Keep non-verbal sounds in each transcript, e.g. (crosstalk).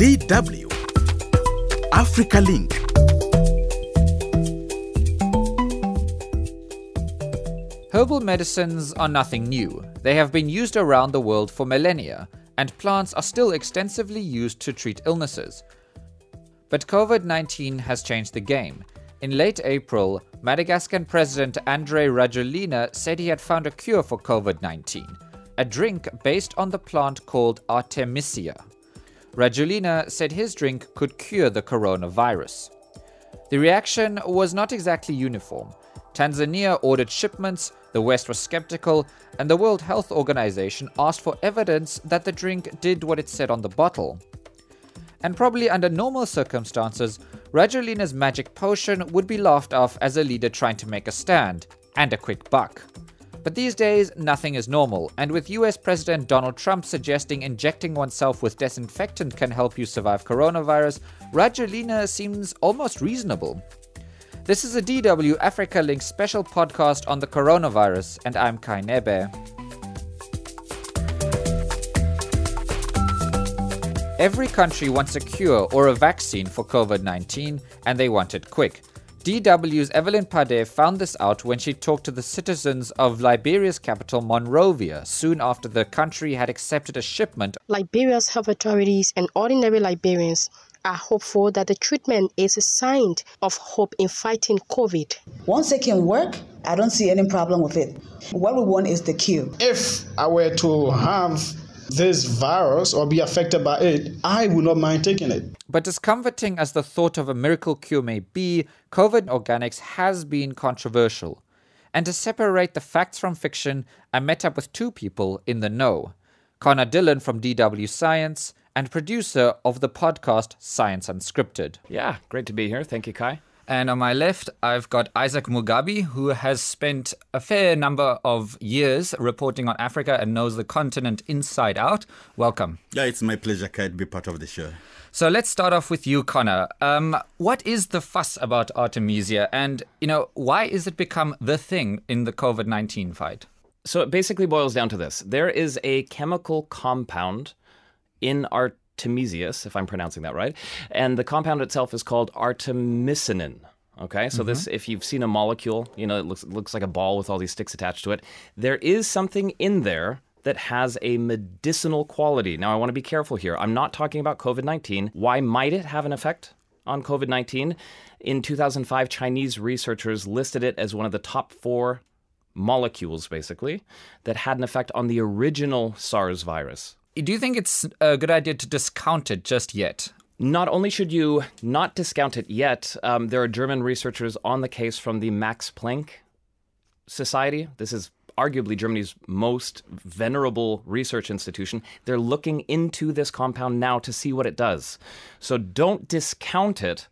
DW Africa Link. Herbal medicines are nothing new. They have been used around the world for millennia, and plants are still extensively used to treat illnesses. But COVID 19 has changed the game. In late April, Madagascan President Andry Rajoelina said he had found a cure for COVID 19, a drink based on the plant called Artemisia. Rajoelina said his drink could cure the coronavirus. The reaction was not exactly uniform. Tanzania ordered shipments, the West was skeptical, and the World Health Organization asked for evidence that the drink did what it said on the bottle. And probably under normal circumstances, Rajoelina's magic potion would be laughed off as a leader trying to make a stand and a quick buck. But these days, nothing is normal, and with US President Donald Trump suggesting injecting oneself with disinfectant can help you survive coronavirus, Rajoelina seems almost reasonable. This is a DW Africa Link special podcast on the coronavirus, and I'm Kai Nebe. Every country wants a cure or a vaccine for COVID 19, and they want it quick. DW's Evelyn Pade found this out when she talked to the citizens of Liberia's capital, Monrovia, soon after the country had accepted a shipment. Liberia's health authorities and ordinary Liberians are hopeful that the treatment is a sign of hope in fighting COVID. Once it can work, I don't see any problem with it. What we want is the cure. If I were to have this virus or be affected by it, I would not mind taking it. But as comforting as the thought of a miracle cure may be, COVID organics has been controversial. And to separate the facts from fiction, I met up with two people in the know Conor Dillon from DW Science and producer of the podcast Science Unscripted. Yeah, great to be here. Thank you, Kai. And on my left, I've got Isaac Mugabi, who has spent a fair number of years reporting on Africa and knows the continent inside out. Welcome. Yeah, it's my pleasure, Kai, to be part of the show. So let's start off with you, Conor. Um, what is the fuss about Artemisia, and you know why is it become the thing in the COVID nineteen fight? So it basically boils down to this: there is a chemical compound in art artemisius, if I'm pronouncing that right. And the compound itself is called artemisinin. Okay, so mm-hmm. this, if you've seen a molecule, you know, it looks, it looks like a ball with all these sticks attached to it. There is something in there that has a medicinal quality. Now, I want to be careful here. I'm not talking about COVID 19. Why might it have an effect on COVID 19? In 2005, Chinese researchers listed it as one of the top four molecules, basically, that had an effect on the original SARS virus. Do you think it's a good idea to discount it just yet? Not only should you not discount it yet, um, there are German researchers on the case from the Max Planck Society. This is arguably Germany's most venerable research institution. They're looking into this compound now to see what it does. So don't discount it,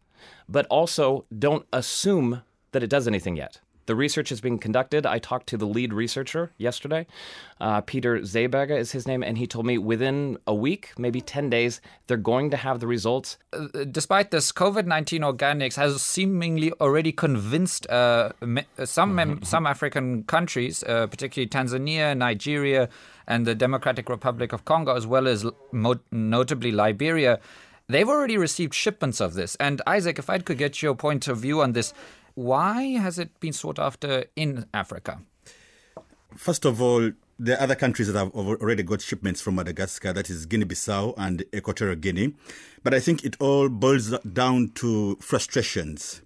but also don't assume that it does anything yet. The research is being conducted. I talked to the lead researcher yesterday. Uh, Peter Seeberger is his name, and he told me within a week, maybe 10 days, they're going to have the results. Uh, despite this, COVID 19 organics has seemingly already convinced uh, some, mem- some African countries, uh, particularly Tanzania, Nigeria, and the Democratic Republic of Congo, as well as mo- notably Liberia. They've already received shipments of this. And Isaac, if I could get your point of view on this, why has it been sought after in Africa? First of all, there are other countries that have already got shipments from Madagascar, that is Guinea Bissau and Equatorial Guinea. But I think it all boils down to frustrations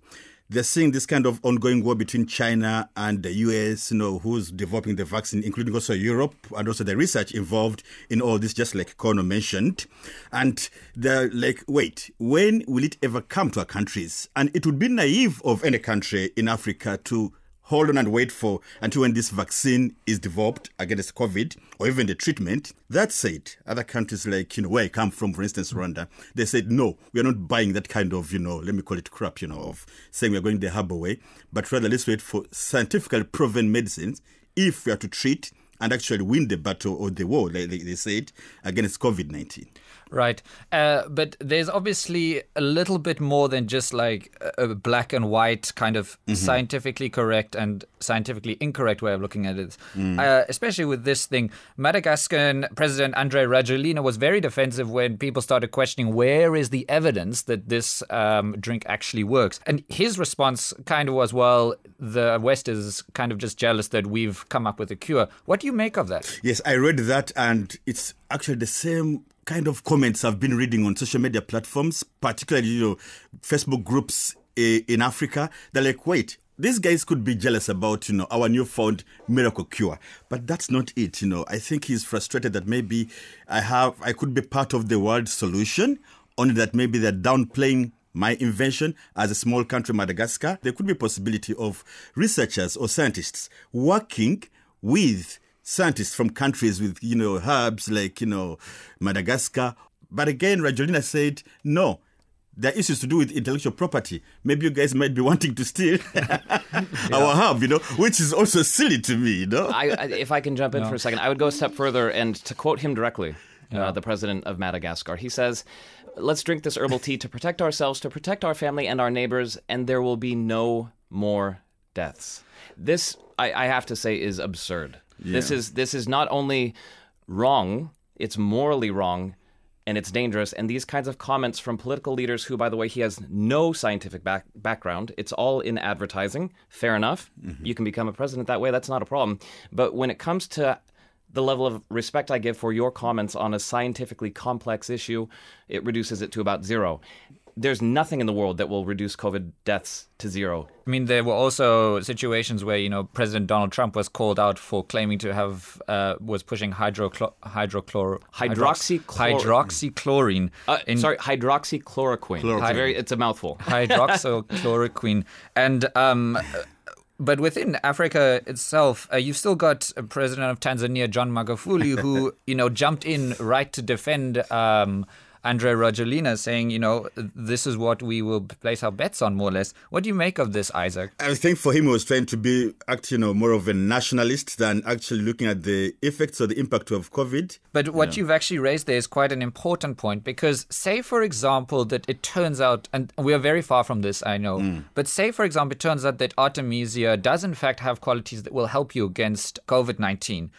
they're seeing this kind of ongoing war between China and the US, you know, who's developing the vaccine, including also Europe, and also the research involved in all this, just like Conor mentioned. And they're like, wait, when will it ever come to our countries? And it would be naive of any country in Africa to hold on and wait for until when this vaccine is developed against COVID or even the treatment. That said, other countries like, you know, where I come from, for instance, Rwanda, they said, no, we are not buying that kind of, you know, let me call it crap, you know, of saying we're going the harbor way, but rather let's wait for scientifically proven medicines if we are to treat and actually win the battle or the war, like they said, against COVID 19. Right. Uh, but there's obviously a little bit more than just like a black and white kind of mm-hmm. scientifically correct and scientifically incorrect way of looking at it. Mm. Uh, especially with this thing. Madagascar President Andry Rajoelina was very defensive when people started questioning where is the evidence that this um, drink actually works. And his response kind of was, well, the West is kind of just jealous that we've come up with a cure. What do you make of that? Yes, I read that, and it's actually the same kind of comments I've been reading on social media platforms, particularly you know Facebook groups eh, in Africa. They're like, wait, these guys could be jealous about you know our newfound miracle cure, but that's not it. You know, I think he's frustrated that maybe I have I could be part of the world solution, only that maybe they're downplaying my invention as a small country, Madagascar. There could be possibility of researchers or scientists working with scientists from countries with, you know, herbs like, you know, Madagascar. But again, Rajoelina said, no, there are issues to do with intellectual property. Maybe you guys might be (laughs) wanting to steal (laughs) our herb, you know, which is also silly to me, you know. I, I, if I can jump in no. for a second, I would go a step further and to quote him directly, uh, the president of Madagascar, he says, Let's drink this herbal tea to protect ourselves, to protect our family and our neighbors, and there will be no more deaths. This, I, I have to say, is absurd. Yeah. This is this is not only wrong, it's morally wrong and it's dangerous. And these kinds of comments from political leaders, who, by the way, he has no scientific back- background, it's all in advertising. Fair enough. Mm-hmm. You can become a president that way. That's not a problem. But when it comes to the level of respect I give for your comments on a scientifically complex issue, it reduces it to about zero there's nothing in the world that will reduce COVID deaths to zero. I mean, there were also situations where you know President Donald Trump was called out for claiming to have uh, was pushing hydrochlor hydrochlor hydroxychloroquine. Uh, in, sorry, hydroxychloroquine. It's a, very, it's a mouthful. (laughs) Hydroxychloroquine and. Um, but within Africa itself, uh, you've still got President of Tanzania, John Magufuli, who (laughs) you know jumped in right to defend um, Andry Rajoelina saying, you know, this is what we will place our bets on, more or less. What do you make of this, Isaac? I think for him, he was trying to be, act, you know, more of a nationalist than actually looking at the effects or the impact of COVID. But what yeah. you've actually raised there is quite an important point because, say, for example, that it turns out, and we are very far from this, I know, mm. but say, for example, it turns out that Artemisia does in fact have qualities that will help you against COVID 19.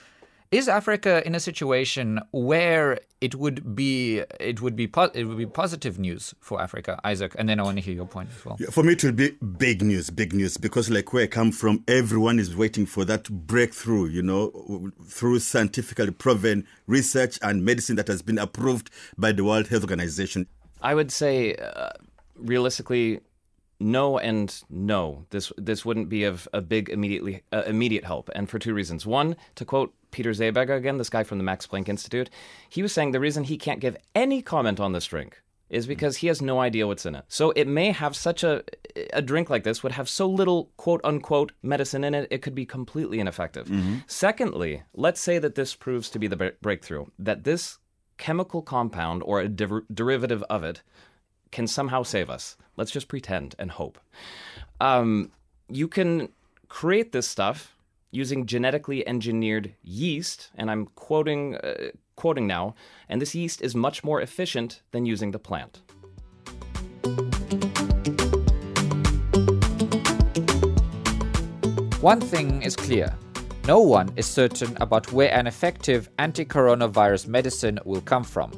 Is Africa in a situation where it would be it would be po- it would be positive news for Africa, Isaac? And then I want to hear your point as well. Yeah, for me, it would be big news, big news, because like where I come from, everyone is waiting for that breakthrough. You know, through scientifically proven research and medicine that has been approved by the World Health Organization. I would say, uh, realistically, no and no. This this wouldn't be of a big immediately uh, immediate help, and for two reasons. One, to quote Peter Seeberger again, this guy from the Max Planck Institute, he was saying the reason he can't give any comment on this drink is because he has no idea what's in it. So it may have such a a drink like this would have so little quote unquote medicine in it, it could be completely ineffective. Mm-hmm. Secondly, let's say that this proves to be the breakthrough, that this chemical compound or a der- derivative of it can somehow save us. Let's just pretend and hope. Um, you can create this stuff using genetically engineered yeast, and I'm quoting uh, quoting now, and this yeast is much more efficient than using the plant. One thing is clear. No one is certain about where an effective anti coronavirus medicine will come from.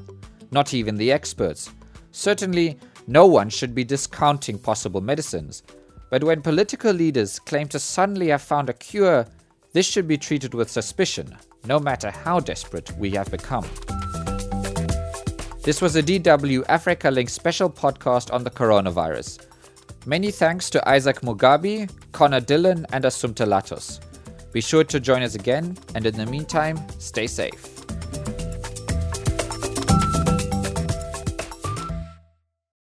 Not even the experts. Certainly, no one should be discounting possible medicines. But when political leaders claim to suddenly have found a cure this should be treated with suspicion, no matter how desperate we have become. This was a DW Africa Link special podcast on the coronavirus. Many thanks to Isaac Mugabi, Conor Dillon, and Assumpta Lattus. Be sure to join us again, and in the meantime, stay safe.